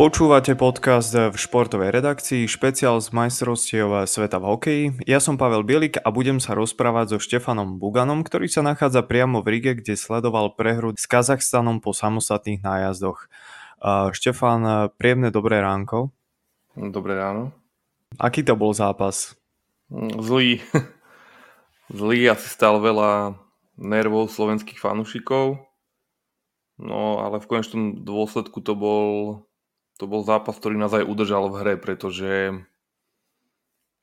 Počúvate podcast v športovej redakcii, špeciál z majstrovstiev sveta v hokeji. Ja som Pavel Bielik a budem sa rozprávať so Štefanom Buganom, ktorý sa nachádza priamo v Rige, kde sledoval prehru s Kazachstanom po samostatných nájazdoch. Štefan, príjemné dobré ránko. Dobré ráno. Aký to bol zápas? Zlý. Zlý, asi stal veľa nervov slovenských fanúšikov. No ale v konečnom dôsledku to bol to bol zápas, ktorý nás aj udržal v hre, pretože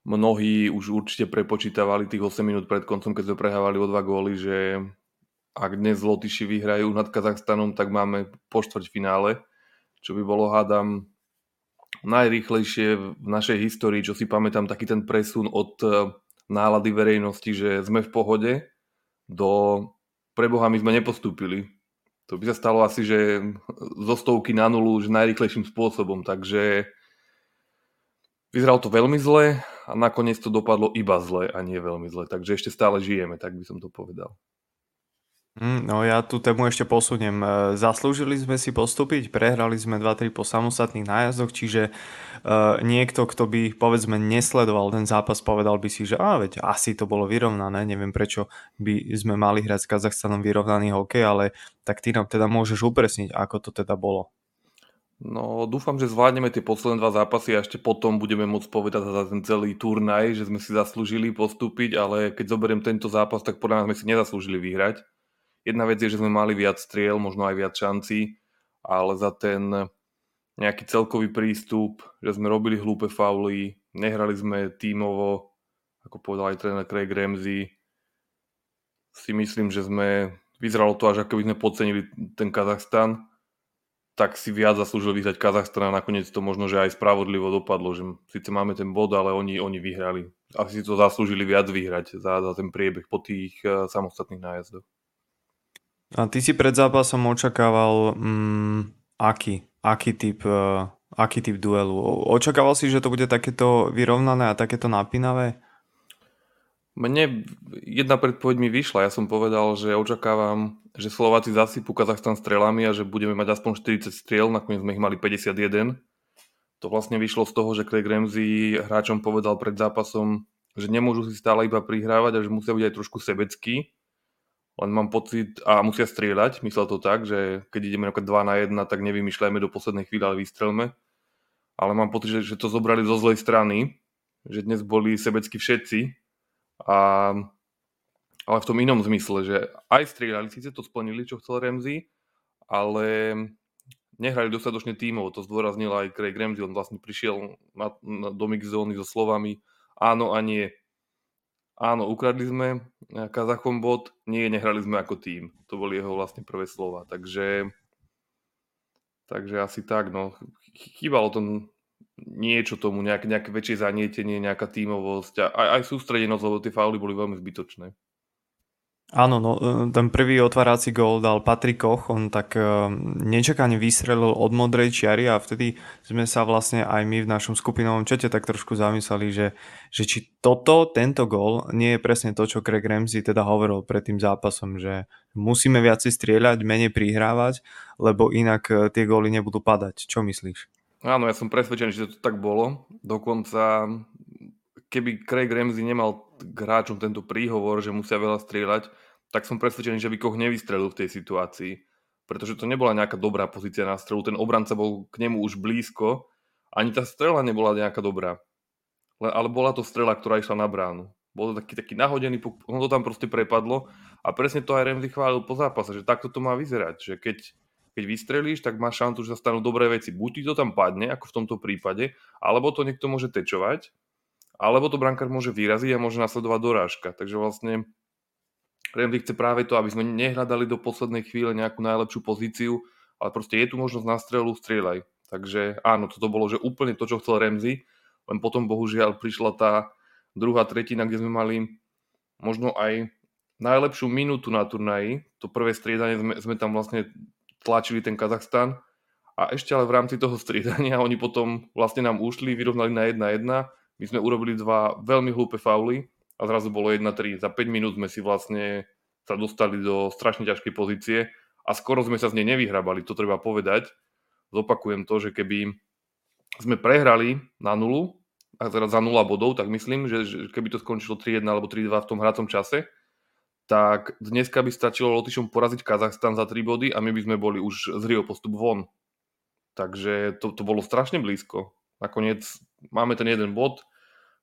mnohí už určite prepočítavali tých 8 minút pred koncom, keď sme prehávali o dva góly, že ak dnes Lotyši vyhrajú nad Kazachstanom, tak máme po finále, čo by bolo, hádam, najrýchlejšie v našej histórii, čo si pamätám, taký ten presun od eh, nálady verejnosti, že sme v pohode, do preboha my sme nepostúpili. To by sa stalo asi, že zo stovky na nulu už najrychlejším spôsobom, takže vyzeralo to veľmi zle a nakoniec to dopadlo iba zle a nie veľmi zle, takže ešte stále žijeme, tak by som to povedal. Mm, no ja tú tému ešte posuniem. E, zaslúžili sme si postúpiť, prehrali sme 2-3 po samostatných nájazdoch, čiže uh, niekto, kto by povedzme nesledoval ten zápas, povedal by si, že á, veď asi to bolo vyrovnané, neviem prečo by sme mali hrať s Kazachstanom vyrovnaný hokej, ale tak ty nám teda môžeš upresniť, ako to teda bolo. No, dúfam, že zvládneme tie posledné dva zápasy a ešte potom budeme môcť povedať za ten celý turnaj, že sme si zaslúžili postúpiť, ale keď zoberiem tento zápas, tak podľa nás sme si nezaslúžili vyhrať Jedna vec je, že sme mali viac striel, možno aj viac šancí, ale za ten nejaký celkový prístup, že sme robili hlúpe fauly, nehrali sme tímovo, ako povedal aj tréner Craig Ramsey, si myslím, že sme, vyzeralo to až ako by sme podcenili ten Kazachstan, tak si viac zaslúžil vyhrať Kazachstan a nakoniec to možno, že aj spravodlivo dopadlo, že síce máme ten bod, ale oni, oni vyhrali. Asi si to zaslúžili viac vyhrať za, za ten priebeh po tých uh, samostatných nájazdoch. A ty si pred zápasom očakával mm, aký, aký typ, uh, aký typ duelu? Očakával si, že to bude takéto vyrovnané a takéto napínavé? Mne jedna predpoveď mi vyšla. Ja som povedal, že očakávam, že Slováci zasypú Kazachstan strelami a že budeme mať aspoň 40 striel, nakoniec sme ich mali 51. To vlastne vyšlo z toho, že Craig Ramsey hráčom povedal pred zápasom, že nemôžu si stále iba prihrávať a že musia byť aj trošku sebeckí len mám pocit, a musia strieľať, myslel to tak, že keď ideme napríklad 2 na 1, tak nevymýšľajme do poslednej chvíle, ale vystrelme. Ale mám pocit, že, že to zobrali zo zlej strany, že dnes boli sebecky všetci, a, ale v tom inom zmysle, že aj strieľali, síce to splnili, čo chcel Ramsey, ale nehrali dostatočne tímov, to zdôraznil aj Craig Ramsey, on vlastne prišiel na, na, do mix zóny so slovami áno a nie, Áno, ukradli sme eh, Kazachom bod, nie, nehrali sme ako tým. To boli jeho vlastne prvé slova. Takže, takže asi tak, no. Chýbalo to niečo tomu, nejaké, nejaké väčšie zanietenie, nejaká tímovosť a aj, aj sústredenosť, lebo tie fauly boli veľmi zbytočné. Áno, no, e, ten prvý otvárací gól dal Patrik Koch, on tak uh, nečakane vystrelil od modrej čiary a vtedy sme sa vlastne aj my v našom skupinovom čete tak trošku zamysleli, že, že či toto, tento gól nie je presne to, čo Craig Ramsey teda hovoril pred tým zápasom, že musíme viacej strieľať, menej prihrávať, lebo inak uh, tie góly nebudú padať. Čo myslíš? Áno, ja som presvedčený, že to tak bolo. Dokonca keby Craig Ramsey nemal k hráčom tento príhovor, že musia veľa strieľať, tak som presvedčený, že by Koch nevystrelil v tej situácii. Pretože to nebola nejaká dobrá pozícia na strelu. Ten obranca bol k nemu už blízko. Ani tá strela nebola nejaká dobrá. Ale bola to strela, ktorá išla na bránu. Bol to taký, taký nahodený, on to tam proste prepadlo a presne to aj Ramsey chválil po zápase, že takto to má vyzerať, že keď, keď vystrelíš, tak máš šancu, že sa stanú dobré veci. Buď ti to tam padne, ako v tomto prípade, alebo to niekto môže tečovať alebo to brankár môže vyraziť a môže nasledovať dorážka. Takže vlastne Remdy chce práve to, aby sme nehľadali do poslednej chvíle nejakú najlepšiu pozíciu, ale proste je tu možnosť na strelu, strieľaj. Takže áno, toto bolo že úplne to, čo chcel Remzy, len potom bohužiaľ prišla tá druhá tretina, kde sme mali možno aj najlepšiu minútu na turnaji. To prvé striedanie sme, sme tam vlastne tlačili ten Kazachstan a ešte ale v rámci toho striedania oni potom vlastne nám ušli, vyrovnali na 1-1 my sme urobili dva veľmi hlúpe fauly a zrazu bolo 1-3. Za 5 minút sme si vlastne sa dostali do strašne ťažkej pozície a skoro sme sa z nej nevyhrabali, to treba povedať. Zopakujem to, že keby sme prehrali na nulu, a teda za 0 bodov, tak myslím, že, že keby to skončilo 3-1 alebo 3-2 v tom hracom čase, tak dneska by stačilo Lotyšom poraziť Kazachstan za 3 body a my by sme boli už z Rio postup von. Takže to, to bolo strašne blízko. Nakoniec máme ten jeden bod,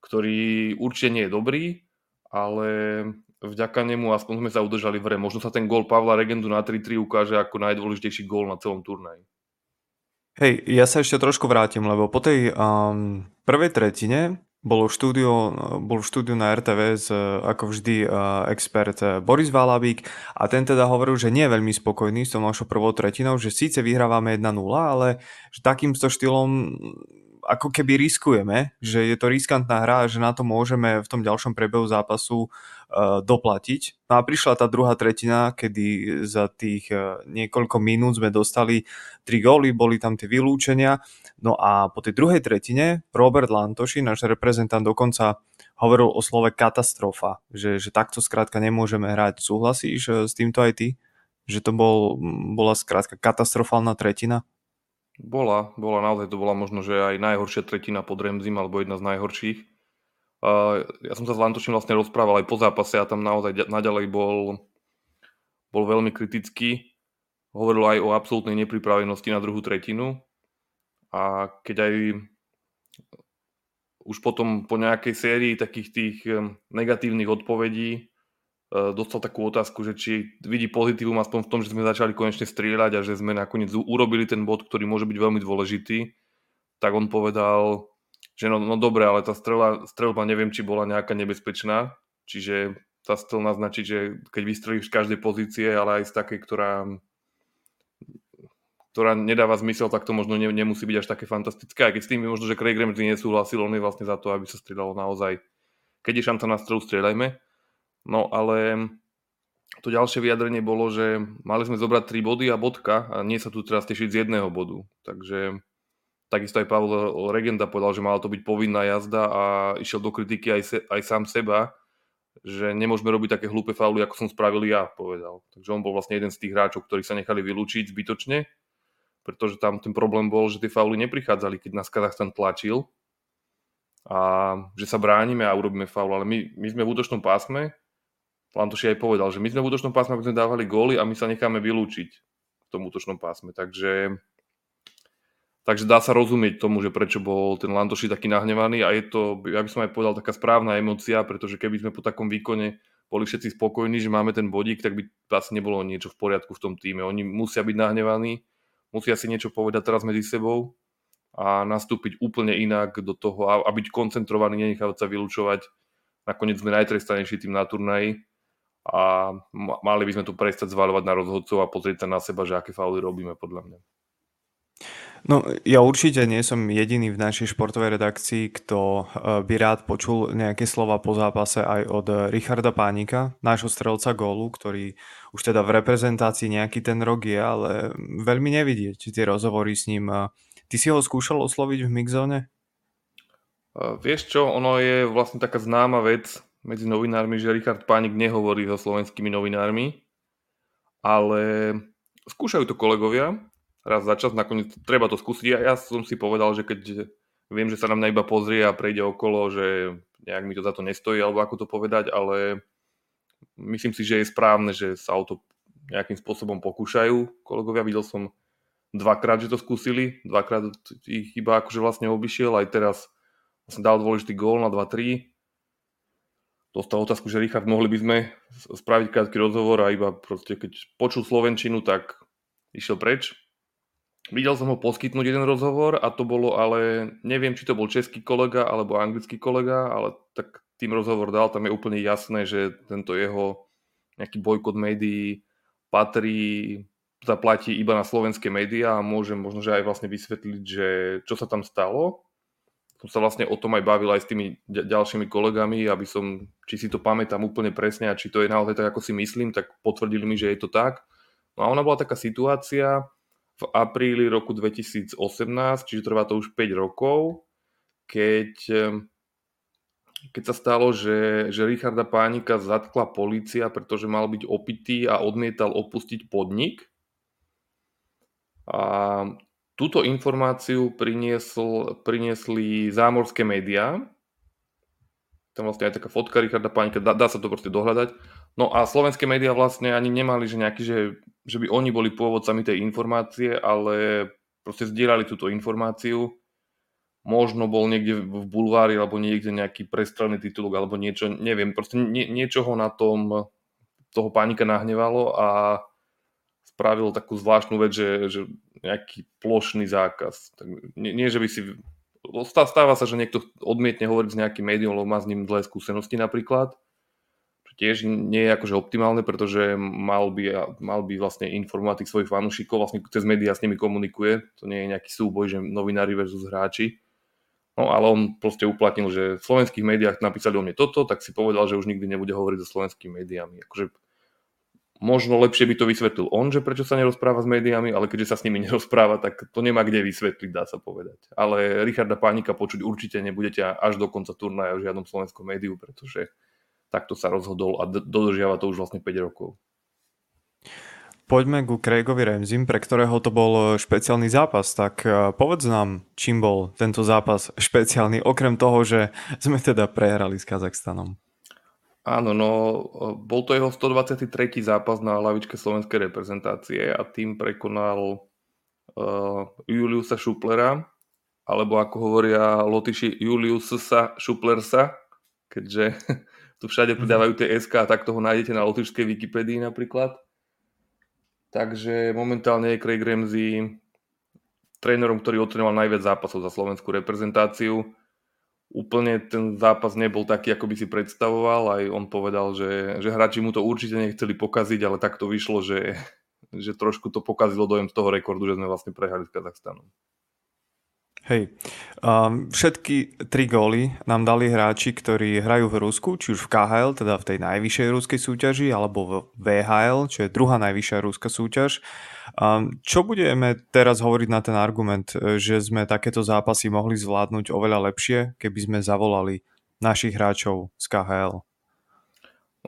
ktorý určite nie je dobrý, ale vďaka nemu aspoň sme sa udržali v re. Možno sa ten gól Pavla Regendu na 3-3 ukáže ako najdôležitejší gól na celom turnaji. Hej, ja sa ešte trošku vrátim, lebo po tej um, prvej tretine bol v štúdiu, bol v štúdiu na RTVS ako vždy expert Boris Valabík a ten teda hovoril, že nie je veľmi spokojný s tou našou prvou tretinou, že síce vyhrávame 1-0, ale že takýmto štýlom ako keby riskujeme, že je to riskantná hra a že na to môžeme v tom ďalšom prebehu zápasu uh, doplatiť. No a prišla tá druhá tretina, kedy za tých uh, niekoľko minút sme dostali tri góly, boli tam tie vylúčenia. No a po tej druhej tretine Robert Lantoši, náš reprezentant, dokonca hovoril o slove katastrofa, že, že takto skrátka nemôžeme hrať. Súhlasíš uh, s týmto aj ty? Že to bol, bola skrátka katastrofálna tretina? Bola, bola naozaj, to bola možno, že aj najhoršia tretina pod Remzim, alebo jedna z najhorších. Ja som sa s Lantoším vlastne rozprával aj po zápase a tam naozaj naďalej bol, bol veľmi kritický. Hovoril aj o absolútnej nepripravenosti na druhú tretinu. A keď aj už potom po nejakej sérii takých tých negatívnych odpovedí dostal takú otázku, že či vidí pozitívum aspoň v tom, že sme začali konečne strieľať a že sme nakoniec urobili ten bod, ktorý môže byť veľmi dôležitý, tak on povedal, že no, no dobre, ale tá strela, strelba neviem, či bola nejaká nebezpečná, čiže tá chcel naznačiť, že keď vystrelíš z každej pozície, ale aj z takej, ktorá ktorá nedáva zmysel, tak to možno ne, nemusí byť až také fantastické. Aj keď s tým možno, že Craig Ramsey nesúhlasil, on je vlastne za to, aby sa strieľalo naozaj. Keď je šanca na strelu, strieľajme. No ale to ďalšie vyjadrenie bolo, že mali sme zobrať 3 body a bodka a nie sa tu teraz tešiť z jedného bodu. Takže takisto aj Pavel Regenda povedal, že mala to byť povinná jazda a išiel do kritiky aj, se, aj sám seba, že nemôžeme robiť také hlúpe fauly, ako som spravil ja, povedal. Takže on bol vlastne jeden z tých hráčov, ktorí sa nechali vylúčiť zbytočne, pretože tam ten problém bol, že tie fauly neprichádzali, keď nás Kazachstan tlačil a že sa bránime a urobíme faul, ale my, my sme v útočnom pásme Lantoši aj povedal, že my sme v útočnom pásme, aby sme dávali góly a my sa necháme vylúčiť v tom útočnom pásme. Takže, takže dá sa rozumieť tomu, že prečo bol ten Lantoši taký nahnevaný a je to, ja by som aj povedal, taká správna emocia, pretože keby sme po takom výkone boli všetci spokojní, že máme ten bodík, tak by asi nebolo niečo v poriadku v tom týme. Oni musia byť nahnevaní, musia si niečo povedať teraz medzi sebou a nastúpiť úplne inak do toho a, a byť koncentrovaný, nenechávať sa vylúčovať. Nakoniec sme najtrestanejší tým na turnaji a mali by sme tu prestať zvaľovať na rozhodcov a pozrieť sa na seba, že aké fauly robíme podľa mňa. No, ja určite nie som jediný v našej športovej redakcii, kto e, by rád počul nejaké slova po zápase aj od Richarda Pánika, nášho strelca gólu, ktorý už teda v reprezentácii nejaký ten rok je, ale veľmi nevidieť tie rozhovory s ním. Ty si ho skúšal osloviť v mixzone? Uh, vieš čo, ono je vlastne taká známa vec, medzi novinármi, že Richard Pánik nehovorí so slovenskými novinármi, ale skúšajú to kolegovia raz za čas, nakoniec treba to skúsiť. Ja, ja som si povedal, že keď viem, že sa nám iba pozrie a prejde okolo, že nejak mi to za to nestojí, alebo ako to povedať, ale myslím si, že je správne, že sa o to nejakým spôsobom pokúšajú. Kolegovia videl som dvakrát, že to skúsili, dvakrát ich iba akože vlastne obišiel, aj teraz som dal dôležitý gól na 2-3, dostal otázku, že Richard, mohli by sme spraviť krátky rozhovor a iba proste keď počul Slovenčinu, tak išiel preč. Videl som ho poskytnúť jeden rozhovor a to bolo ale, neviem, či to bol český kolega alebo anglický kolega, ale tak tým rozhovor dal, tam je úplne jasné, že tento jeho nejaký bojkot médií patrí, zaplatí iba na slovenské médiá a môžem možno, že aj vlastne vysvetliť, že čo sa tam stalo som sa vlastne o tom aj bavil aj s tými ďalšími kolegami, aby som, či si to pamätám úplne presne a či to je naozaj tak, ako si myslím, tak potvrdili mi, že je to tak. No a ona bola taká situácia v apríli roku 2018, čiže trvá to už 5 rokov, keď, keď sa stalo, že, že Richarda Pánika zatkla policia, pretože mal byť opitý a odmietal opustiť podnik. A Túto informáciu priniesl, priniesli zámorské médiá. Tam vlastne aj taká fotka Richarda Paňka, dá, dá sa to proste dohľadať. No a slovenské médiá vlastne ani nemali, že nejaký, že, že by oni boli pôvodcami tej informácie, ale proste zdieľali túto informáciu. Možno bol niekde v bulvári alebo niekde nejaký prestrelný titulok alebo niečo, neviem, proste nie, niečoho na tom toho pánika nahnevalo a spravil takú zvláštnu vec, že, že nejaký plošný zákaz. Tak nie, nie, že by si... Stáva sa, že niekto odmietne hovoriť s nejakým médium, lebo má s ním zlé skúsenosti napríklad. Tiež nie je akože optimálne, pretože mal by, mal by vlastne informovať tých svojich fanúšikov, vlastne cez médiá s nimi komunikuje. To nie je nejaký súboj, že novinári versus hráči. No ale on proste uplatnil, že v slovenských médiách napísali o mne toto, tak si povedal, že už nikdy nebude hovoriť so slovenskými médiami. Akože možno lepšie by to vysvetlil on, že prečo sa nerozpráva s médiami, ale keďže sa s nimi nerozpráva, tak to nemá kde vysvetliť, dá sa povedať. Ale Richarda Pánika počuť určite nebudete až do konca turnaja v žiadnom slovenskom médiu, pretože takto sa rozhodol a dodržiava to už vlastne 5 rokov. Poďme ku Craigovi Remzim, pre ktorého to bol špeciálny zápas. Tak e, povedz nám, čím bol tento zápas špeciálny, okrem toho, že sme teda prehrali s Kazachstanom. Áno, no bol to jeho 123. zápas na lavičke slovenskej reprezentácie a tým prekonal uh, Juliusa Šuplera, alebo ako hovoria Lotyši Juliusa Šuplersa, keďže tu všade mhm. pridávajú tie SK a tak toho nájdete na lotyšskej Wikipedii napríklad. Takže momentálne je Craig Ramsey trénerom, ktorý odtrénoval najviac zápasov za slovenskú reprezentáciu úplne ten zápas nebol taký, ako by si predstavoval. Aj on povedal, že, že hráči mu to určite nechceli pokaziť, ale tak to vyšlo, že, že trošku to pokazilo dojem z toho rekordu, že sme vlastne prehrali s Kazachstanom. Hej, um, všetky tri góly nám dali hráči, ktorí hrajú v Rusku, či už v KHL, teda v tej najvyššej ruskej súťaži, alebo v VHL, čo je druhá najvyššia ruská súťaž. Um, čo budeme teraz hovoriť na ten argument, že sme takéto zápasy mohli zvládnuť oveľa lepšie, keby sme zavolali našich hráčov z KHL?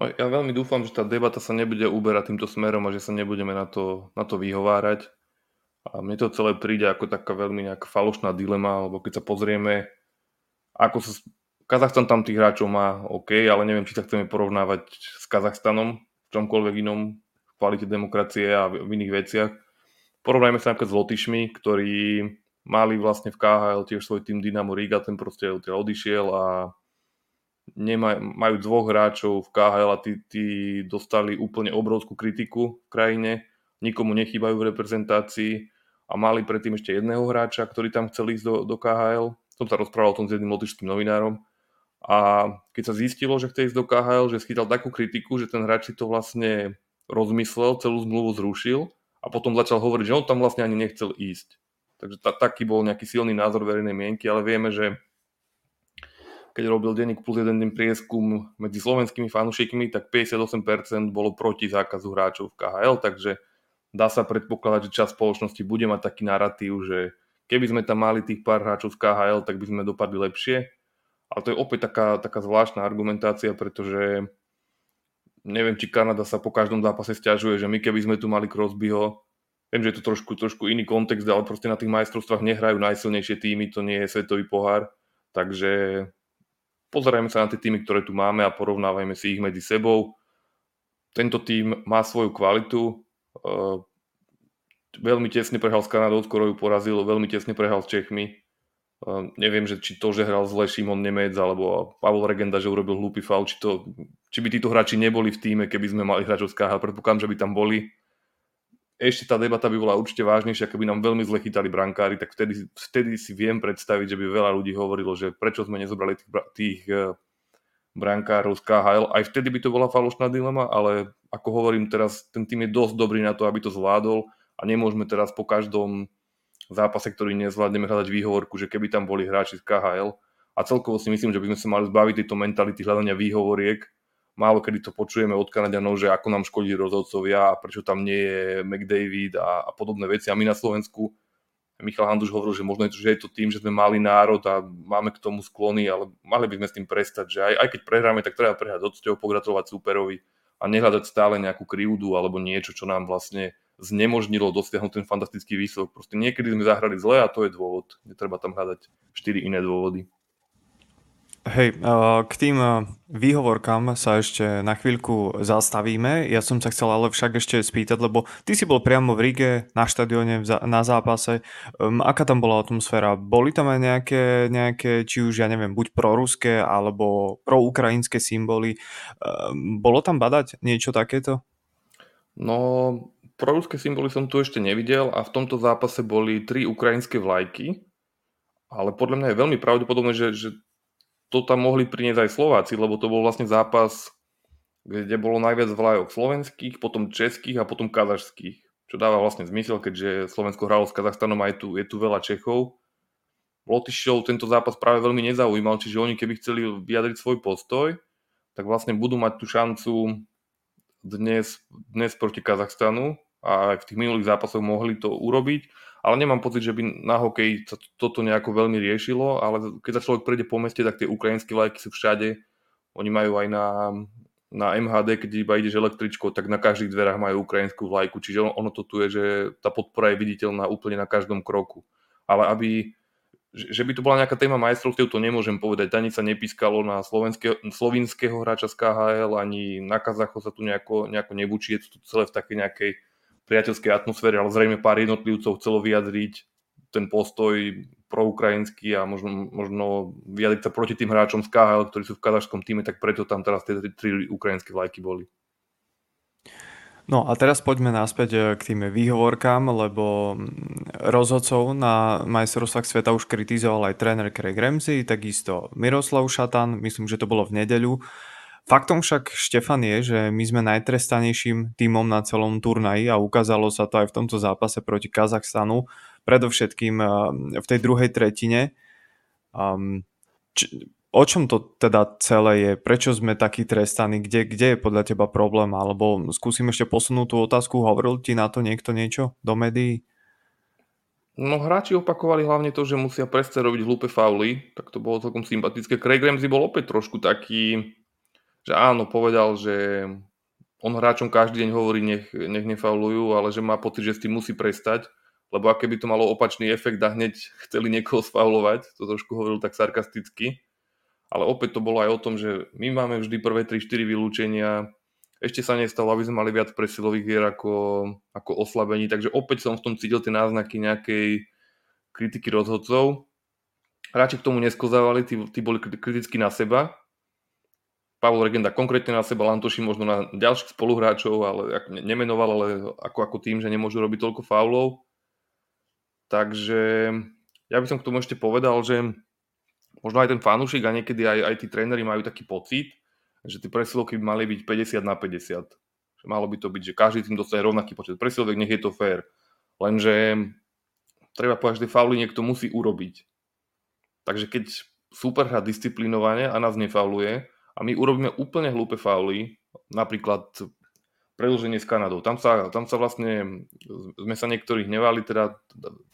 No, ja veľmi dúfam, že tá debata sa nebude uberať týmto smerom a že sa nebudeme na to, na to vyhovárať a mne to celé príde ako taká veľmi nejaká falošná dilema, lebo keď sa pozrieme, ako sa Kazachstan tam tých hráčov má OK, ale neviem, či sa chceme porovnávať s Kazachstanom v čomkoľvek inom, v kvalite demokracie a v iných veciach. Porovnajme sa napríklad s Lotyšmi, ktorí mali vlastne v KHL tiež svoj tým Dynamo Riga, ten proste odišiel a nemaj, majú dvoch hráčov v KHL a tí, tí dostali úplne obrovskú kritiku v krajine, nikomu nechýbajú v reprezentácii a mali predtým ešte jedného hráča, ktorý tam chcel ísť do, do KHL. Som sa rozprával o tom s jedným lotišským novinárom. A keď sa zistilo, že chce ísť do KHL, že schytal takú kritiku, že ten hráč si to vlastne rozmyslel, celú zmluvu zrušil a potom začal hovoriť, že on tam vlastne ani nechcel ísť. Takže ta, taký bol nejaký silný názor verejnej mienky, ale vieme, že keď robil denník plus jeden deň prieskum medzi slovenskými fanúšikmi, tak 58% bolo proti zákazu hráčov v KHL, takže dá sa predpokladať, že čas spoločnosti bude mať taký narratív, že keby sme tam mali tých pár hráčov z KHL, tak by sme dopadli lepšie. Ale to je opäť taká, taká zvláštna argumentácia, pretože neviem, či Kanada sa po každom zápase stiažuje, že my keby sme tu mali Crosbyho, viem, že je to trošku, trošku iný kontext, ale proste na tých majstrovstvách nehrajú najsilnejšie týmy, to nie je svetový pohár, takže pozerajme sa na tie týmy, ktoré tu máme a porovnávajme si ich medzi sebou. Tento tým má svoju kvalitu, veľmi tesne prehral s Kanadou, skoro ju porazil, veľmi tesne prehral s Čechmi. Uh, neviem, že či to, že hral zle Šimon Nemec alebo Pavel Regenda, že urobil hlúpy faul, či, to, či by títo hráči neboli v týme, keby sme mali hráčov z KHL. Predpokladám, že by tam boli. Ešte tá debata by bola určite vážnejšia, keby nám veľmi zle chytali brankári, tak vtedy, vtedy si viem predstaviť, že by veľa ľudí hovorilo, že prečo sme nezobrali tých, tých uh, brankárov z KHL. Aj vtedy by to bola falošná dilema, ale ako hovorím teraz, ten tým je dosť dobrý na to, aby to zvládol a nemôžeme teraz po každom zápase, ktorý nezvládneme hľadať výhovorku, že keby tam boli hráči z KHL. A celkovo si myslím, že by sme sa mali zbaviť tejto mentality hľadania výhovoriek. Málo kedy to počujeme od Kanadianov, že ako nám škodí rozhodcovia a prečo tam nie je McDavid a, a podobné veci. A my na Slovensku, Michal Handuš hovoril, že možno je to, že je to tým, že sme mali národ a máme k tomu sklony, ale mali by sme s tým prestať, že aj, aj keď prehráme, tak treba prehrať odsťou, pogratulovať superovi a nehľadať stále nejakú krivdu alebo niečo, čo nám vlastne znemožnilo dosiahnuť ten fantastický výsledok. Proste niekedy sme zahrali zle a to je dôvod. Netreba tam hľadať 4 iné dôvody. Hej, k tým výhovorkám sa ešte na chvíľku zastavíme. Ja som sa chcel ale však ešte spýtať, lebo ty si bol priamo v Rige na štadióne na zápase. Um, aká tam bola atmosféra? Boli tam aj nejaké, nejaké či už, ja neviem, buď proruské alebo proukrajinské symboly. Um, bolo tam badať niečo takéto? No, proruské symboly som tu ešte nevidel a v tomto zápase boli tri ukrajinské vlajky. Ale podľa mňa je veľmi pravdepodobné, že, že to tam mohli priniesť aj Slováci, lebo to bol vlastne zápas, kde bolo najviac vlajok slovenských, potom českých a potom kazašských. Čo dáva vlastne zmysel, keďže Slovensko hralo s Kazachstanom a je tu, je tu veľa Čechov. Lotyšov tento zápas práve veľmi nezaujímal, čiže oni keby chceli vyjadriť svoj postoj, tak vlastne budú mať tú šancu dnes, dnes proti Kazachstanu a aj v tých minulých zápasoch mohli to urobiť ale nemám pocit, že by na hokej sa toto nejako veľmi riešilo, ale keď sa človek prejde po meste, tak tie ukrajinské vlajky sú všade. Oni majú aj na, na MHD, keď iba ideš električkou, tak na každých dverách majú ukrajinskú vlajku, čiže ono to tu je, že tá podpora je viditeľná úplne na každom kroku. Ale aby, že by to bola nejaká téma majstrovstiev, to nemôžem povedať. Ani sa nepískalo na slovinského hráča z KHL, ani na Kazacho sa tu nejako, nejako nebučí. Je to celé v takej nejakej priateľskej atmosfére, ale zrejme pár jednotlivcov chcelo vyjadriť ten postoj proukrajinský a možno, možno vyjadriť sa proti tým hráčom z KHL, ktorí sú v kazašskom týme, tak preto tam teraz tie tri ukrajinské vlajky boli. No a teraz poďme naspäť eh, k tým výhovorkám, lebo mm, rozhodcov na majstrovstvách sveta už kritizoval aj tréner Craig Ramsey, takisto Miroslav Šatan, myslím, že to bolo v nedeľu. Faktom však, Štefan, je, že my sme najtrestanejším týmom na celom turnaji a ukázalo sa to aj v tomto zápase proti Kazachstanu, predovšetkým eh, v tej druhej tretine. Um, či, o čom to teda celé je? Prečo sme takí trestaní? Kde, kde je podľa teba problém? Alebo skúsim ešte posunúť tú otázku. Hovoril ti na to niekto niečo do médií? No hráči opakovali hlavne to, že musia prestať robiť hlúpe fauly, tak to bolo celkom sympatické. Craig Ramsey bol opäť trošku taký, že áno, povedal, že on hráčom každý deň hovorí, nech, nech nefaulujú, ale že má pocit, že s tým musí prestať, lebo aké by to malo opačný efekt a hneď chceli niekoho sfaulovať, to trošku hovoril tak sarkasticky. Ale opäť to bolo aj o tom, že my máme vždy prvé 3-4 vylúčenia, ešte sa nestalo, aby sme mali viac presilových hier ako, ako oslabení, takže opäť som v tom cítil tie náznaky nejakej kritiky rozhodcov. Hráči k tomu neskozávali, tí, tí boli kriticky na seba, Pavel Regenda konkrétne na seba, Lantoši možno na ďalších spoluhráčov, ale nemenoval, ale ako, ako tým, že nemôžu robiť toľko faulov. Takže ja by som k tomu ešte povedal, že možno aj ten fanúšik a niekedy aj, aj tí tréneri majú taký pocit, že tie presilovky by mali byť 50 na 50. Že malo by to byť, že každý tým dostane rovnaký počet presilovek, nech je to fér. Lenže treba povedať, že tie fauly niekto musí urobiť. Takže keď super hrá disciplinovane a nás nefauluje, a my urobíme úplne hlúpe fauly, napríklad predlženie s Kanadou. Tam sa, tam sa vlastne, sme sa niektorí hnevali, teda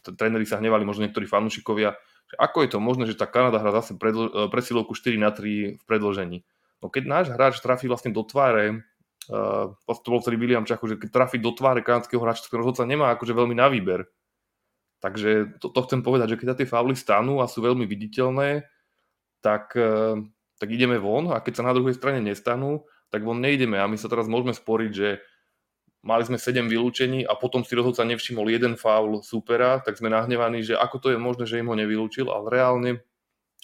tréneri sa hnevali, možno niektorí fanúšikovia, že ako je to možné, že tá Kanada hrá zase predl- presilovku 4 na 3 v predlžení. No keď náš hráč trafí vlastne do tváre, uh, to bol celý William Čachu, že keď trafí do tváre kanadského hráča, tak rozhodca nemá akože veľmi na výber. Takže to, to chcem povedať, že keď tie fauly stanú a sú veľmi viditeľné, tak uh, tak ideme von a keď sa na druhej strane nestanú, tak von nejdeme a my sa teraz môžeme sporiť, že mali sme 7 vylúčení a potom si rozhodca nevšimol jeden faul supera, tak sme nahnevaní, že ako to je možné, že im ho nevylúčil, ale reálne,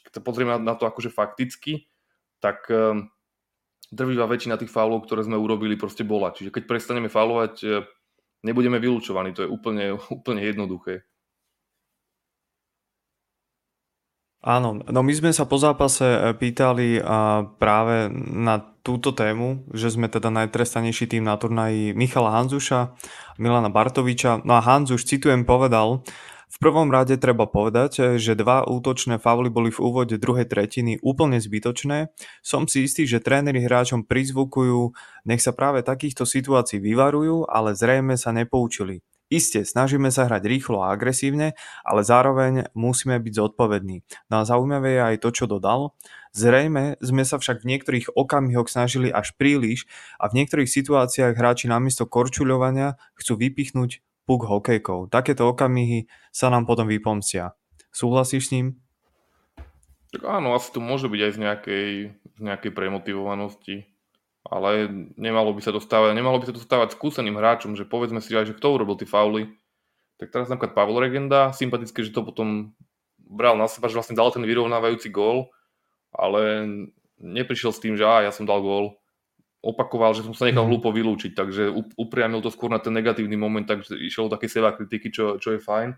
keď sa pozrieme na to akože fakticky, tak um, drvivá väčšina tých faulov, ktoré sme urobili, proste bola. Čiže keď prestaneme faulovať, e, nebudeme vylúčovaní, to je úplne, úplne jednoduché. Áno, no my sme sa po zápase e, pýtali práve na túto tému, že sme teda najtrestanejší tým na turnaji Michala Hanzuša, Milana Bartoviča. No a Hanzuš, citujem, povedal, v prvom rade treba povedať, e, že dva útočné fauly boli v úvode druhej tretiny úplne zbytočné. Som si istý, že tréneri hráčom prizvukujú, nech sa práve takýchto situácií vyvarujú, ale zrejme sa nepoučili. Isté, snažíme sa hrať rýchlo a agresívne, ale zároveň musíme byť zodpovední. No a zaujímavé je aj to, čo dodal. Zrejme sme sa však v niektorých okamihoch snažili až príliš a v niektorých situáciách hráči namiesto korčuľovania chcú vypichnúť puk hokejkou. Takéto okamihy sa nám potom vypomcia. Súhlasíš s ním? Tak áno, asi to môže byť aj z nejakej, z nejakej premotivovanosti ale nemalo by sa to stávať, nemalo by sa to stávať skúseným hráčom, že povedzme si aj, že kto urobil tie fauly. Tak teraz napríklad Pavel Regenda, sympatické, že to potom bral na seba, že vlastne dal ten vyrovnávajúci gól, ale neprišiel s tým, že á, ja som dal gól. Opakoval, že som sa nechal mhm. hlúpo vylúčiť, takže upriamil to skôr na ten negatívny moment, takže išiel také seba kritiky, čo, čo je fajn.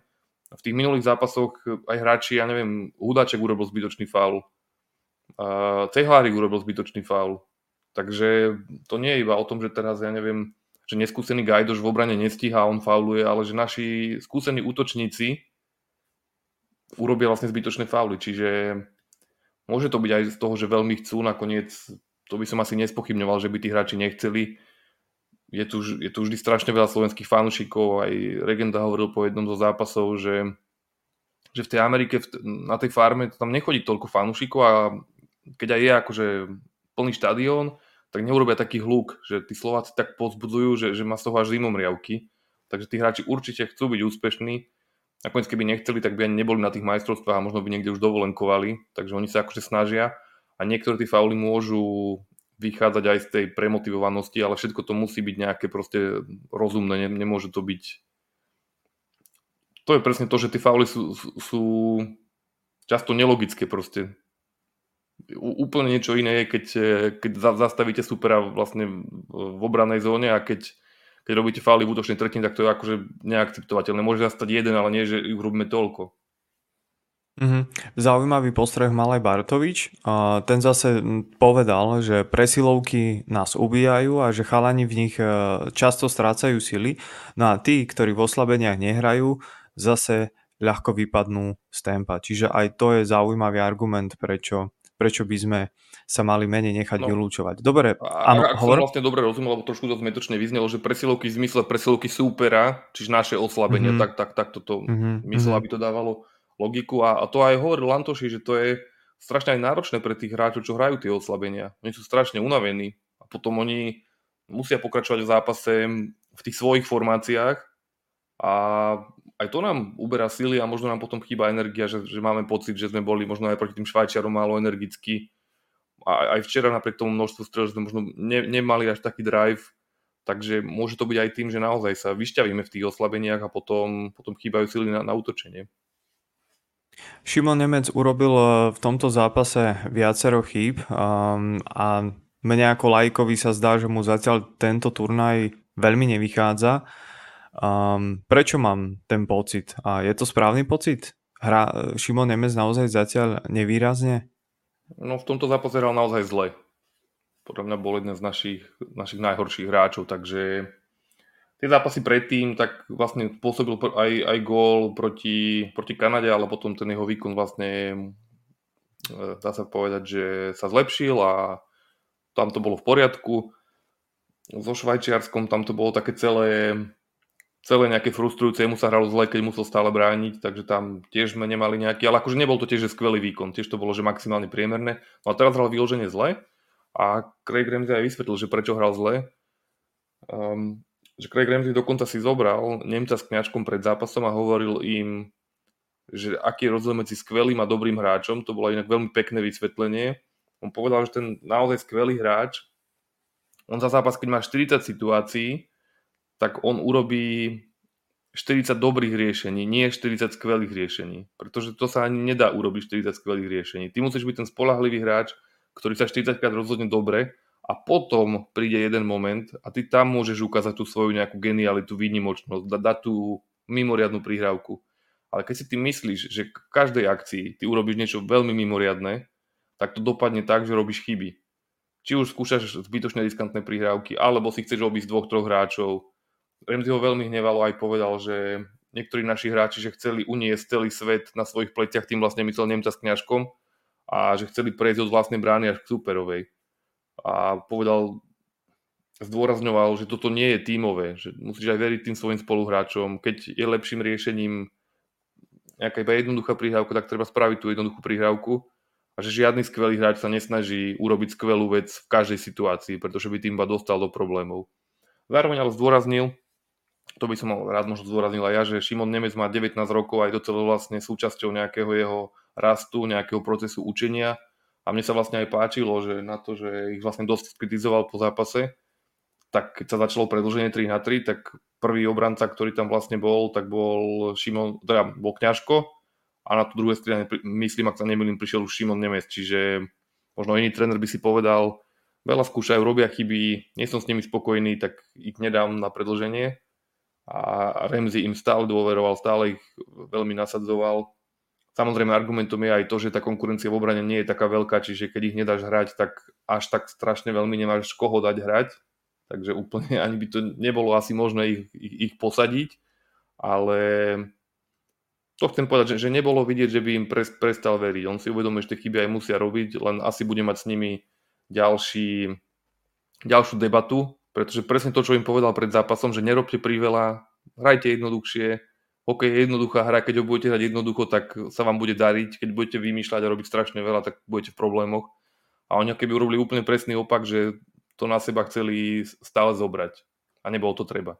V tých minulých zápasoch aj hráči, ja neviem, Hudáček urobil zbytočný faul, uh, Cehlárik urobil zbytočný faul, Takže to nie je iba o tom, že teraz, ja neviem, že neskúsený Gajdoš v obrane nestíha on fauluje, ale že naši skúsení útočníci urobia vlastne zbytočné fauly. Čiže môže to byť aj z toho, že veľmi chcú, nakoniec to by som asi nespochybňoval, že by tí hráči nechceli. Je tu, je tu vždy strašne veľa slovenských fanúšikov, aj Regenda hovoril po jednom zo zápasov, že, že v tej Amerike, na tej farme tam nechodí toľko fanúšikov a keď aj je akože plný štadión, tak neurobia taký hluk, že tí Slováci tak pozbudzujú, že, že má z toho až zimomriavky. Takže tí hráči určite chcú byť úspešní. Nakoniec keby nechceli, tak by ani neboli na tých majstrovstvách a možno by niekde už dovolenkovali. Takže oni sa akože snažia a niektoré tí fauly môžu vychádzať aj z tej premotivovanosti, ale všetko to musí byť nejaké proste rozumné, nemôže to byť to je presne to, že tie fauly sú, sú často nelogické proste úplne niečo iné je, keď, e, keď zastavíte supera vlastne v obranej zóne a keď, keď robíte fauly v útočnej tretine, tak to je akože neakceptovateľné. Môže zastať jeden, ale nie, že ich robíme toľko. Mm-hmm. Zaujímavý postreh mal aj Bartovič. A ten zase povedal, že presilovky nás ubíjajú a že chalani v nich e, často strácajú sily. No a tí, ktorí v oslabeniach nehrajú, zase ľahko vypadnú z tempa. Čiže aj to je zaujímavý argument, prečo prečo by sme sa mali menej nechať no. vylúčovať. Dobre, a, áno, ak hovor... som vlastne dobre rozumel, lebo trošku to zmetočne vyznelo, že presilovky v zmysle presilovky súpera, čiže naše oslabenie, mm-hmm. tak, tak, tak toto mm-hmm. myslel, aby to dávalo logiku. A, a to aj hovoril Lantoši, že to je strašne aj náročné pre tých hráčov, čo hrajú tie oslabenia. Oni sú strašne unavení a potom oni musia pokračovať v zápase v tých svojich formáciách a aj to nám uberá síly a možno nám potom chýba energia, že, že máme pocit, že sme boli možno aj proti tým Švajčiarom málo energickí. A aj včera napriek tomu množstvu strel, sme možno ne, nemali až taký drive, takže môže to byť aj tým, že naozaj sa vyšťavíme v tých oslabeniach a potom, potom chýbajú síly na, na útočenie. Šimon Nemec urobil eh, v tomto zápase viacero chýb um, a mne ako lajkovi sa zdá, že mu zatiaľ tento turnaj veľmi nevychádza. Um, prečo mám ten pocit? A je to správny pocit? Hra Šimon Nemec naozaj zatiaľ nevýrazne? No v tomto zápase naozaj zle. Podľa mňa bol jeden z našich, našich najhorších hráčov, takže tie zápasy predtým, tak vlastne pôsobil aj, aj gól proti, proti Kanade, ale potom ten jeho výkon vlastne e, dá sa povedať, že sa zlepšil a tam to bolo v poriadku. So Švajčiarskom tam to bolo také celé celé nejaké frustrujúce, mu sa hralo zle, keď musel stále brániť, takže tam tiež sme nemali nejaký, ale akože nebol to tiež skvelý výkon, tiež to bolo, že maximálne priemerné. No a teraz hral vyloženie zle a Craig Ramsey aj vysvetlil, že prečo hral zle. Um, že Craig Ramsey dokonca si zobral Nemca s kňačkom pred zápasom a hovoril im, že aký je rozdiel medzi skvelým a dobrým hráčom. To bolo inak veľmi pekné vysvetlenie. On povedal, že ten naozaj skvelý hráč, on za zápas, keď má 40 situácií, tak on urobí 40 dobrých riešení, nie 40 skvelých riešení. Pretože to sa ani nedá urobiť 40 skvelých riešení. Ty musíš byť ten spolahlivý hráč, ktorý sa 40 krát rozhodne dobre a potom príde jeden moment a ty tam môžeš ukázať tú svoju nejakú genialitu, výnimočnosť, dať da tú mimoriadnú prihrávku. Ale keď si ty myslíš, že v každej akcii ty urobíš niečo veľmi mimoriadné, tak to dopadne tak, že robíš chyby. Či už skúšaš zbytočné riskantné prihrávky, alebo si chceš obísť dvoch, troch hráčov, Remzi ho veľmi hnevalo aj povedal, že niektorí naši hráči, že chceli uniesť celý svet na svojich pleciach, tým vlastne myslel Nemca s kňažkom a že chceli prejsť od vlastnej brány až k superovej. A povedal, zdôrazňoval, že toto nie je tímové, že musíš aj veriť tým svojim spoluhráčom. Keď je lepším riešením nejaká iba jednoduchá prihrávka, tak treba spraviť tú jednoduchú prihrávku a že žiadny skvelý hráč sa nesnaží urobiť skvelú vec v každej situácii, pretože by tým iba dostal do problémov. Zároveň ale zdôraznil, to by som mal rád možno zdôraznil aj ja, že Šimon Nemec má 19 rokov a je docela vlastne súčasťou nejakého jeho rastu, nejakého procesu učenia. A mne sa vlastne aj páčilo, že na to, že ich vlastne dosť kritizoval po zápase, tak keď sa začalo predlženie 3 na 3, tak prvý obranca, ktorý tam vlastne bol, tak bol Šimon, teda bol Kňažko. A na tú druhé strane, myslím, ak sa nemýlim, prišiel už Šimon Nemec, čiže možno iný tréner by si povedal, veľa skúšajú, robia chyby, nie som s nimi spokojný, tak ich nedám na predlženie a Remzi im stále dôveroval, stále ich veľmi nasadzoval. Samozrejme argumentom je aj to, že tá konkurencia v obrane nie je taká veľká, čiže keď ich nedáš hrať, tak až tak strašne veľmi nemáš koho dať hrať, takže úplne ani by to nebolo asi možné ich, ich, ich posadiť, ale to chcem povedať, že, že nebolo vidieť, že by im pres, prestal veriť. On si uvedomuje, že tie chyby aj musia robiť, len asi bude mať s nimi ďalší, ďalšiu debatu, pretože presne to, čo im povedal pred zápasom, že nerobte priveľa, hrajte jednoduchšie, OK, je jednoduchá hra, keď ho budete hrať jednoducho, tak sa vám bude dariť, keď budete vymýšľať a robiť strašne veľa, tak budete v problémoch. A oni keby urobili úplne presný opak, že to na seba chceli stále zobrať. A nebolo to treba.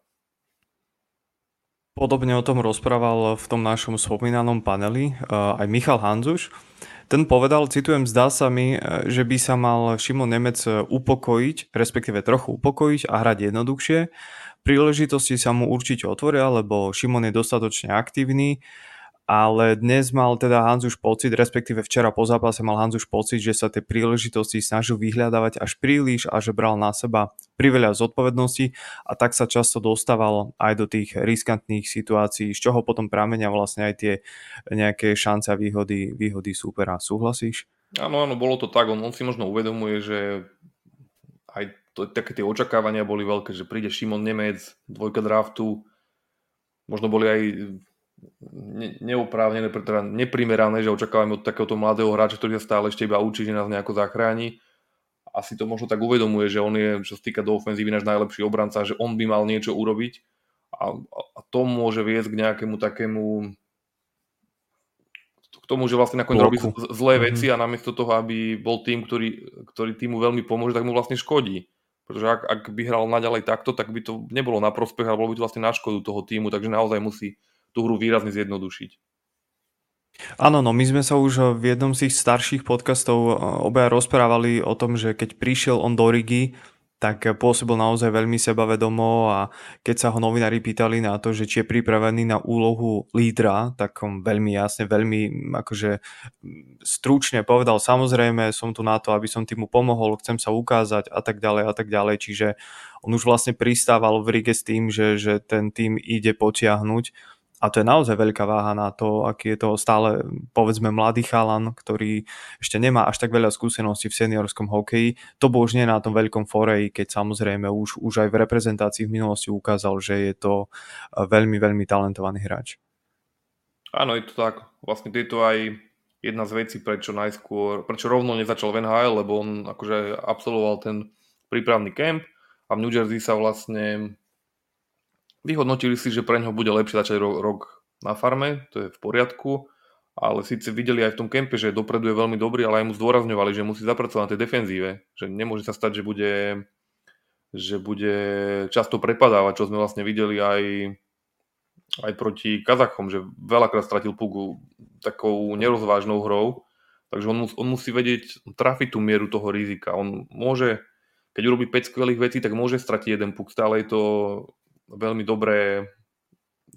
Podobne o tom rozprával v tom našom spomínanom paneli uh, aj Michal Hanzuš. Ten povedal, citujem, zdá sa mi, že by sa mal Šimon Nemec upokojiť, respektíve trochu upokojiť a hrať jednoduchšie. Príležitosti sa mu určite otvoria, lebo Šimon je dostatočne aktívny ale dnes mal teda Hanzuš pocit, respektíve včera po zápase mal Hanzuš pocit, že sa tie príležitosti snažil vyhľadávať až príliš a že bral na seba priveľa zodpovednosti a tak sa často dostával aj do tých riskantných situácií, z čoho potom pramenia vlastne aj tie nejaké šance a výhody, výhody súpera. Súhlasíš? Áno, áno, bolo to tak. On, on si možno uvedomuje, že aj to, také tie očakávania boli veľké, že príde Šimon Nemec, dvojka draftu, možno boli aj ne, neoprávnené, teda neprimerané, že očakávame od takéhoto mladého hráča, ktorý sa stále ešte iba učí, že nás nejako zachráni. Asi to možno tak uvedomuje, že on je, čo sa týka do ofenzívy, náš najlepší obranca, že on by mal niečo urobiť a, a to môže viesť k nejakému takému k tomu, že vlastne nakoniec robí zlé veci mm-hmm. a namiesto toho, aby bol tým, ktorý, ktorý týmu veľmi pomôže, tak mu vlastne škodí. Pretože ak, ak by hral naďalej takto, tak by to nebolo na prospech, ale bolo by to vlastne na škodu toho týmu, takže naozaj musí tú hru výrazne zjednodušiť. Áno, no my sme sa už v jednom z tých starších podcastov eh, obaja rozprávali o tom, že keď prišiel on do Rigi, tak pôsobil naozaj veľmi sebavedomo a keď sa ho novinári pýtali na to, že či je pripravený na úlohu lídra, tak on veľmi jasne, veľmi akože stručne povedal, samozrejme som tu na to, aby som týmu pomohol, chcem sa ukázať a tak ďalej a tak ďalej, čiže on už vlastne pristával v Rige s tým, že, že ten tým ide potiahnuť a to je naozaj veľká váha na to, aký je to stále, povedzme, mladý chalan, ktorý ešte nemá až tak veľa skúseností v seniorskom hokeji. To bol už nie na tom veľkom foreji, keď samozrejme už, už aj v reprezentácii v minulosti ukázal, že je to eh, veľmi, veľmi talentovaný hráč. Áno, je to tak. Vlastne je to aj jedna z vecí, prečo najskôr, prečo rovno nezačal v NHL, lebo on akože absolvoval ten prípravný kemp a v New Jersey sa vlastne Vyhodnotili si, že pre ňoho bude lepšie začať rok, na farme, to je v poriadku, ale síce videli aj v tom kempe, že dopredu je veľmi dobrý, ale aj mu zdôrazňovali, že musí zapracovať na tej defenzíve, že nemôže sa stať, že bude, že bude často prepadávať, čo sme vlastne videli aj, aj proti Kazachom, že veľakrát stratil pugu takou nerozvážnou hrou, takže on, on musí vedieť trafiť tú mieru toho rizika. On môže, keď urobí 5 skvelých vecí, tak môže stratiť jeden puk, stále je to veľmi dobré,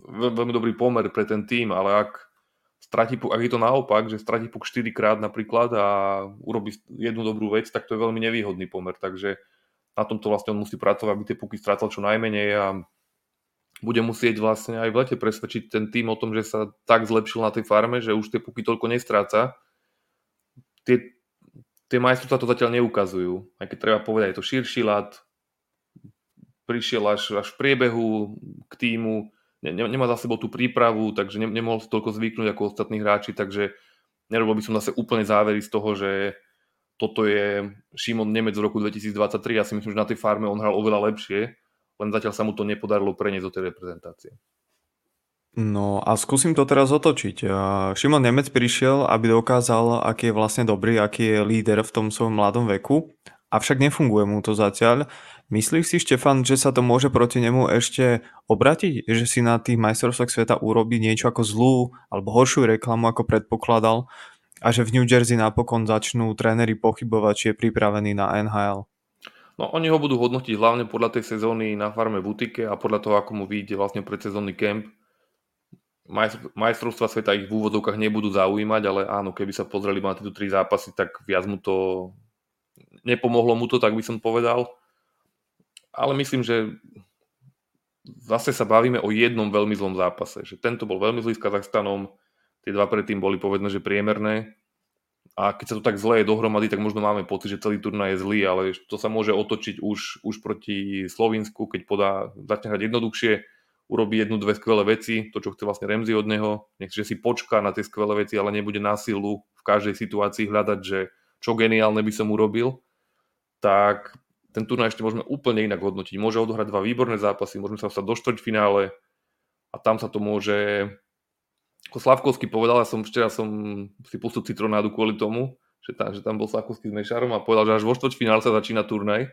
veľmi dobrý pomer pre ten tým, ale ak stratí, ak je to naopak, že stratí puk 4 krát napríklad a urobí jednu dobrú vec, tak to je veľmi nevýhodný pomer, takže na tomto vlastne on musí pracovať, aby tie puky strácal čo najmenej a bude musieť vlastne aj v lete presvedčiť ten tým o tom, že sa tak zlepšil na tej farme, že už tie puky toľko nestráca. Tie, tie majstrovstvá to zatiaľ neukazujú. Aj keď treba povedať, je to širší lat, prišiel až, až v priebehu k týmu, ne, nemá za sebou tú prípravu, takže ne, nemohol si toľko zvyknúť ako ostatní hráči, takže nerobil by som zase úplne závery z toho, že toto je Šimon Nemec z roku 2023. Ja si myslím, že na tej farme on hral oveľa lepšie, len zatiaľ sa mu to nepodarilo preniesť do tej reprezentácie. No a skúsim to teraz otočiť. Šimon Nemec prišiel, aby dokázal, aký je vlastne dobrý, aký je líder v tom svojom mladom veku, avšak nefunguje mu to zatiaľ. Myslíš si, Štefan, že sa to môže proti nemu ešte obratiť? Že si na tých majstrovstvách sveta urobí niečo ako zlú alebo horšiu reklamu, ako predpokladal? A že v New Jersey napokon začnú tréneri pochybovať, či je pripravený na NHL? No oni ho budú hodnotiť hlavne podľa tej sezóny na farme Butike a podľa toho, ako mu vyjde vlastne predsezónny kemp majstrovstva sveta ich v úvodovkách nebudú zaujímať, ale áno, keby sa pozreli na tieto tri zápasy, tak viac mu to nepomohlo mu to, tak by som povedal. Ale myslím, že zase sa bavíme o jednom veľmi zlom zápase. Že tento bol veľmi zlý s Kazachstanom, tie dva predtým boli povedzme, že priemerné. A keď sa to tak zle je dohromady, tak možno máme pocit, že celý turnaj je zlý, ale to sa môže otočiť už, už proti Slovinsku, keď podá, začne hrať jednoduchšie, urobí jednu, dve skvelé veci, to, čo chce vlastne Remzi od neho, nechce, že si počká na tie skvelé veci, ale nebude na silu v každej situácii hľadať, že čo geniálne by som urobil, tak ten turnaj ešte môžeme úplne inak hodnotiť. Môže odohrať dva výborné zápasy, môžeme sa dostať do štvrťfinále a tam sa to môže... Ako Slavkovský povedal, ja som včera som si pustil citronádu kvôli tomu, že tam, že tam bol Slavkovský s Mešarom a povedal, že až vo štvrťfinále sa začína turnaj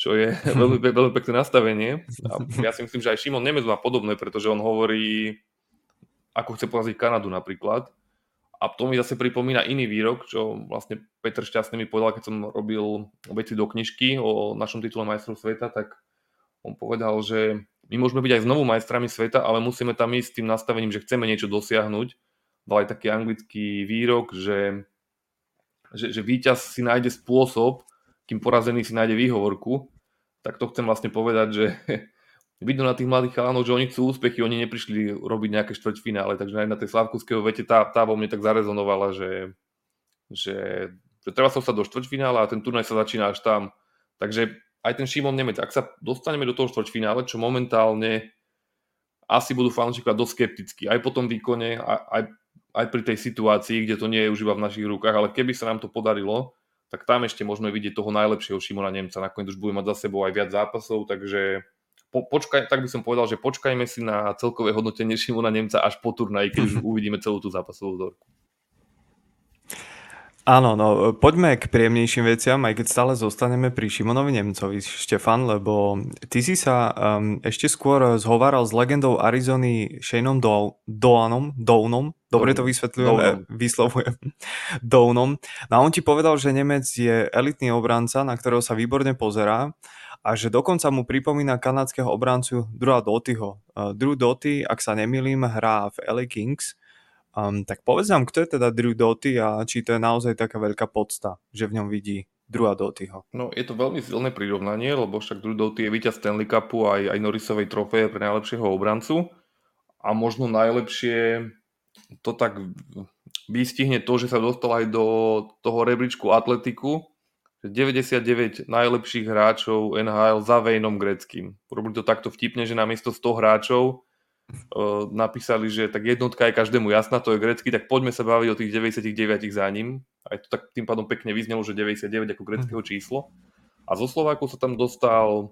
čo je veľmi, veľmi pekné nastavenie. A ja si myslím, že aj Šimon Nemec má podobné, pretože on hovorí, ako chce poraziť Kanadu napríklad. A to mi zase pripomína iný výrok, čo vlastne Peter Šťastný mi povedal, keď som robil veci do knižky o našom titule majstrov sveta, tak on povedal, že my môžeme byť aj znovu majstrami sveta, ale musíme tam ísť s tým nastavením, že chceme niečo dosiahnuť. Dal aj taký anglický výrok, že, že, že víťaz si nájde spôsob, kým porazený si nájde výhovorku, tak to chcem vlastne povedať, že vidno na tých mladých chalanov, že oni chcú úspechy, oni neprišli robiť nejaké štvrťfinále, takže aj na tej Slavkovského vete tá, tá vo mne tak zarezonovala, že, že, že treba sa dostať do štvrťfinále a ten turnaj sa začína až tam. Takže aj ten Šimon Nemec, ak sa dostaneme do toho štvrťfinále, čo momentálne asi budú fanúšikovia dosť skeptickí, aj po tom výkone, aj, aj pri tej situácii, kde to nie je už iba v našich rukách, ale keby sa nám to podarilo, tak tam ešte môžeme vidieť toho najlepšieho Šimona Nemca. Nakoniec už bude mať za sebou aj viac zápasov, takže po, počkaj, tak by som povedal, že počkajme si na celkové hodnotenie Šimona Nemca až po turnaji, keď už uvidíme celú tú zápasovú vzorku. Áno, no poďme k príjemnejším veciam, aj keď stále zostaneme pri Šimonovi Nemcovi, Štefan, lebo ty si sa um, ešte skôr zhováral s legendou Arizony Shaneom Do- Doanom, Dounom, dobre to vysvetľujem, Dounom. vyslovujem, Dounom. No a on ti povedal, že Nemec je elitný obranca, na ktorého sa výborne pozerá a že dokonca mu pripomína kanadského obrancu Drewa Dotyho. Drew Doty, ak sa nemýlim, hrá v LA Kings Um, tak povedz nám, kto je teda Drew Doty a či to je naozaj taká veľká podsta, že v ňom vidí Drewa Dotyho. No je to veľmi silné prirovnanie, lebo však Drew Doty je víťaz Stanley Cupu aj, aj Norrisovej trofeje pre najlepšieho obrancu a možno najlepšie to tak vystihne to, že sa dostal aj do toho rebríčku atletiku, že 99 najlepších hráčov NHL za Vejnom Greckým. Urobili to takto vtipne, že namiesto 100 hráčov napísali, že tak jednotka je každému jasná, to je grecký, tak poďme sa baviť o tých 99 za ním. Aj to tak tým pádom pekne vyznelo, že 99 ako greckého mhm. číslo. A zo Slovákov sa tam dostal,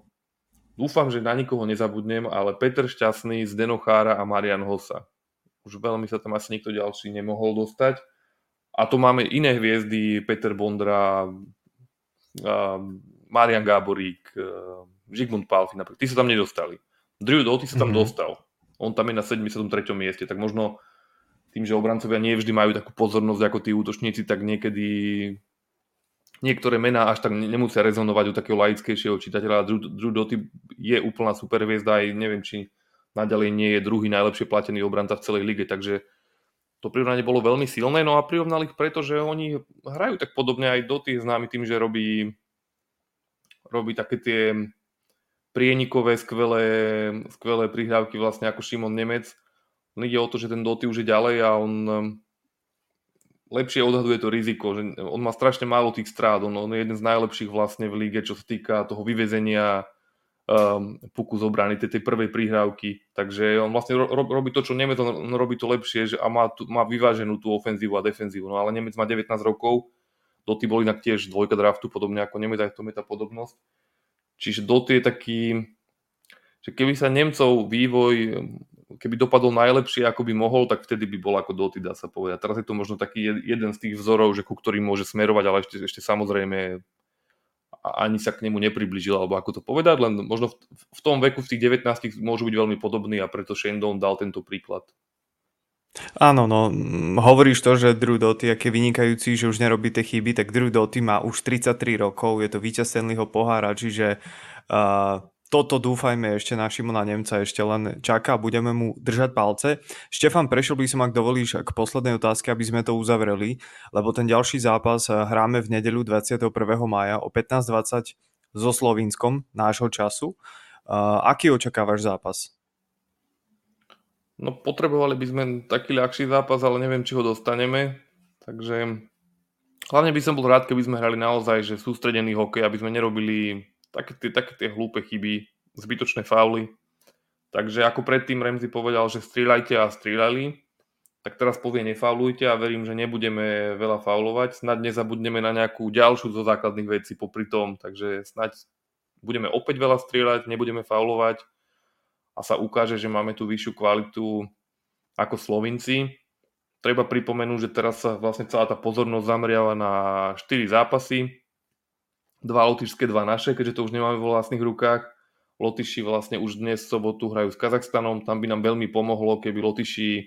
dúfam, že na nikoho nezabudnem, ale Peter Šťastný, Zdeno Chára a Marian Hosa. Už veľmi sa tam asi nikto ďalší nemohol dostať. A to máme iné hviezdy, Peter Bondra, Marian Gáborík, Žigmund Palfi napríklad. Tí sa tam nedostali. Drew Doughty sa tam mm-hmm. dostal on tam je na 73. mieste, tak možno tým, že obrancovia nie vždy majú takú pozornosť ako tí útočníci, tak niekedy niektoré mená až tak nemusia rezonovať u takého laickejšieho čitateľa. Drew, Drew Doty je úplná superhviezda, aj neviem, či naďalej nie je druhý najlepšie platený obranca v celej lige, takže to prirovnanie bolo veľmi silné, no a prirovnali ich preto, že oni hrajú tak podobne aj Doty, známy tým, že robí, robí také tie prienikové, skvelé, skvelé prihrávky vlastne ako Šimon Nemec. On ide o to, že ten Doty už je ďalej a on um, lepšie odhaduje to riziko, že on má strašne málo tých strát, on, on je jeden z najlepších vlastne v líge, čo sa týka toho vyvezenia um, puku z obrany, tej, tej prvej prihrávky. Takže on vlastne ro, robí to, čo Nemec, on robí to lepšie že, a má, tu, má vyváženú tú ofenzívu a defenzívu. No ale Nemec má 19 rokov, Doty bol inak tiež dvojka draftu, podobne ako Nemec, aj v tom je tá podobnosť. Čiže Doty je taký, že keby sa Nemcov vývoj, keby dopadol najlepšie, ako by mohol, tak vtedy by bol ako Doty, dá sa povedať. Teraz je to možno taký jeden z tých vzorov, že ku ktorým môže smerovať, ale ešte, ešte samozrejme ani sa k nemu nepribližil, alebo ako to povedať, len možno v, v tom veku, v tých 19 môžu byť veľmi podobní a preto Shendon dal tento príklad. Áno, no hovoríš to, že Drew Doty, aký vynikajúci, že už nerobí tie chyby, tak Drew Doty má už 33 rokov, je to víťaz Stanleyho pohára, čiže uh, toto dúfajme ešte na Šimona Nemca ešte len čaká budeme mu držať palce. Štefan, prešiel by som, ak dovolíš, k poslednej otázke, aby sme to uzavreli, lebo ten ďalší zápas hráme v nedeľu 21. maja o 15.20 so Slovinskom nášho času. Uh, aký očakávaš zápas? No potrebovali by sme taký ľahší zápas, ale neviem, či ho dostaneme. Takže hlavne by som bol rád, keby sme hrali naozaj že sústredený hokej, aby sme nerobili také tie, také tie hlúpe chyby, zbytočné fauly. Takže ako predtým Remzi povedal, že strieľajte a strieľali, tak teraz povie nefaulujte a verím, že nebudeme veľa faulovať. Snad nezabudneme na nejakú ďalšiu zo základných vecí popri tom, takže snad budeme opäť veľa strieľať, nebudeme faulovať a sa ukáže, že máme tú vyššiu kvalitu ako Slovinci. Treba pripomenúť, že teraz sa vlastne celá tá pozornosť zameriava na 4 zápasy. Dva lotyšské, dva naše, keďže to už nemáme vo vlastných rukách. Lotyši vlastne už dnes v sobotu hrajú s Kazachstanom. Tam by nám veľmi pomohlo, keby Lotyši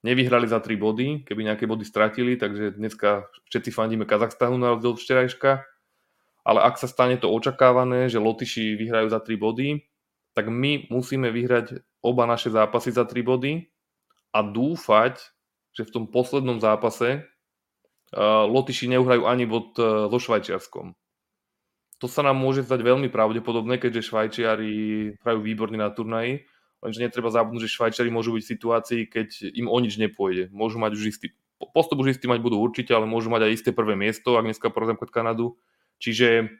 nevyhrali za 3 body, keby nejaké body stratili, takže dneska všetci fandíme Kazachstanu na rozdiel včerajška. Ale ak sa stane to očakávané, že Lotyši vyhrajú za 3 body, tak my musíme vyhrať oba naše zápasy za 3 body a dúfať, že v tom poslednom zápase uh, Lotyši neuhrajú ani bod uh, so Švajčiarskom. To sa nám môže zdať veľmi pravdepodobné, keďže Švajčiari hrajú výborne na turnaji, lenže netreba zabudnúť, že Švajčiari môžu byť v situácii, keď im o nič nepôjde. Môžu mať už istý, postup už istý mať budú určite, ale môžu mať aj isté prvé miesto, ak dneska porazím Kanadu. Čiže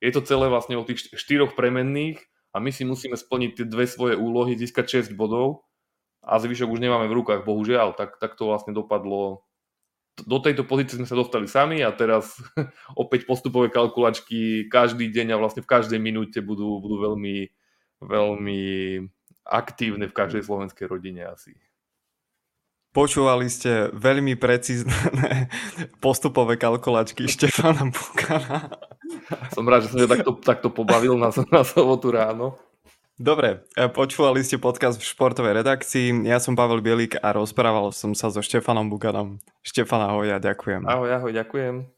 je to celé vlastne o tých štyroch premenných a my si musíme splniť tie dve svoje úlohy, získať 6 bodov a zvyšok už nemáme v rukách, bohužiaľ. Tak, tak to vlastne dopadlo. Do tejto pozície sme sa dostali sami a teraz opäť postupové kalkulačky každý deň a vlastne v každej minúte budú, budú veľmi, veľmi aktívne v každej slovenskej rodine asi. Počúvali ste veľmi precízne postupové kalkulačky Štefana Bukana. Som rád, že som ťa takto, takto pobavil na, na sobotu ráno. Dobre, e, počúvali ste podcast v športovej redakcii. Ja som Pavel Bielík a rozprával som sa so Štefanom Bukanom. Štefan, ahoj a ďakujem. Ahoj, ahoj, ďakujem.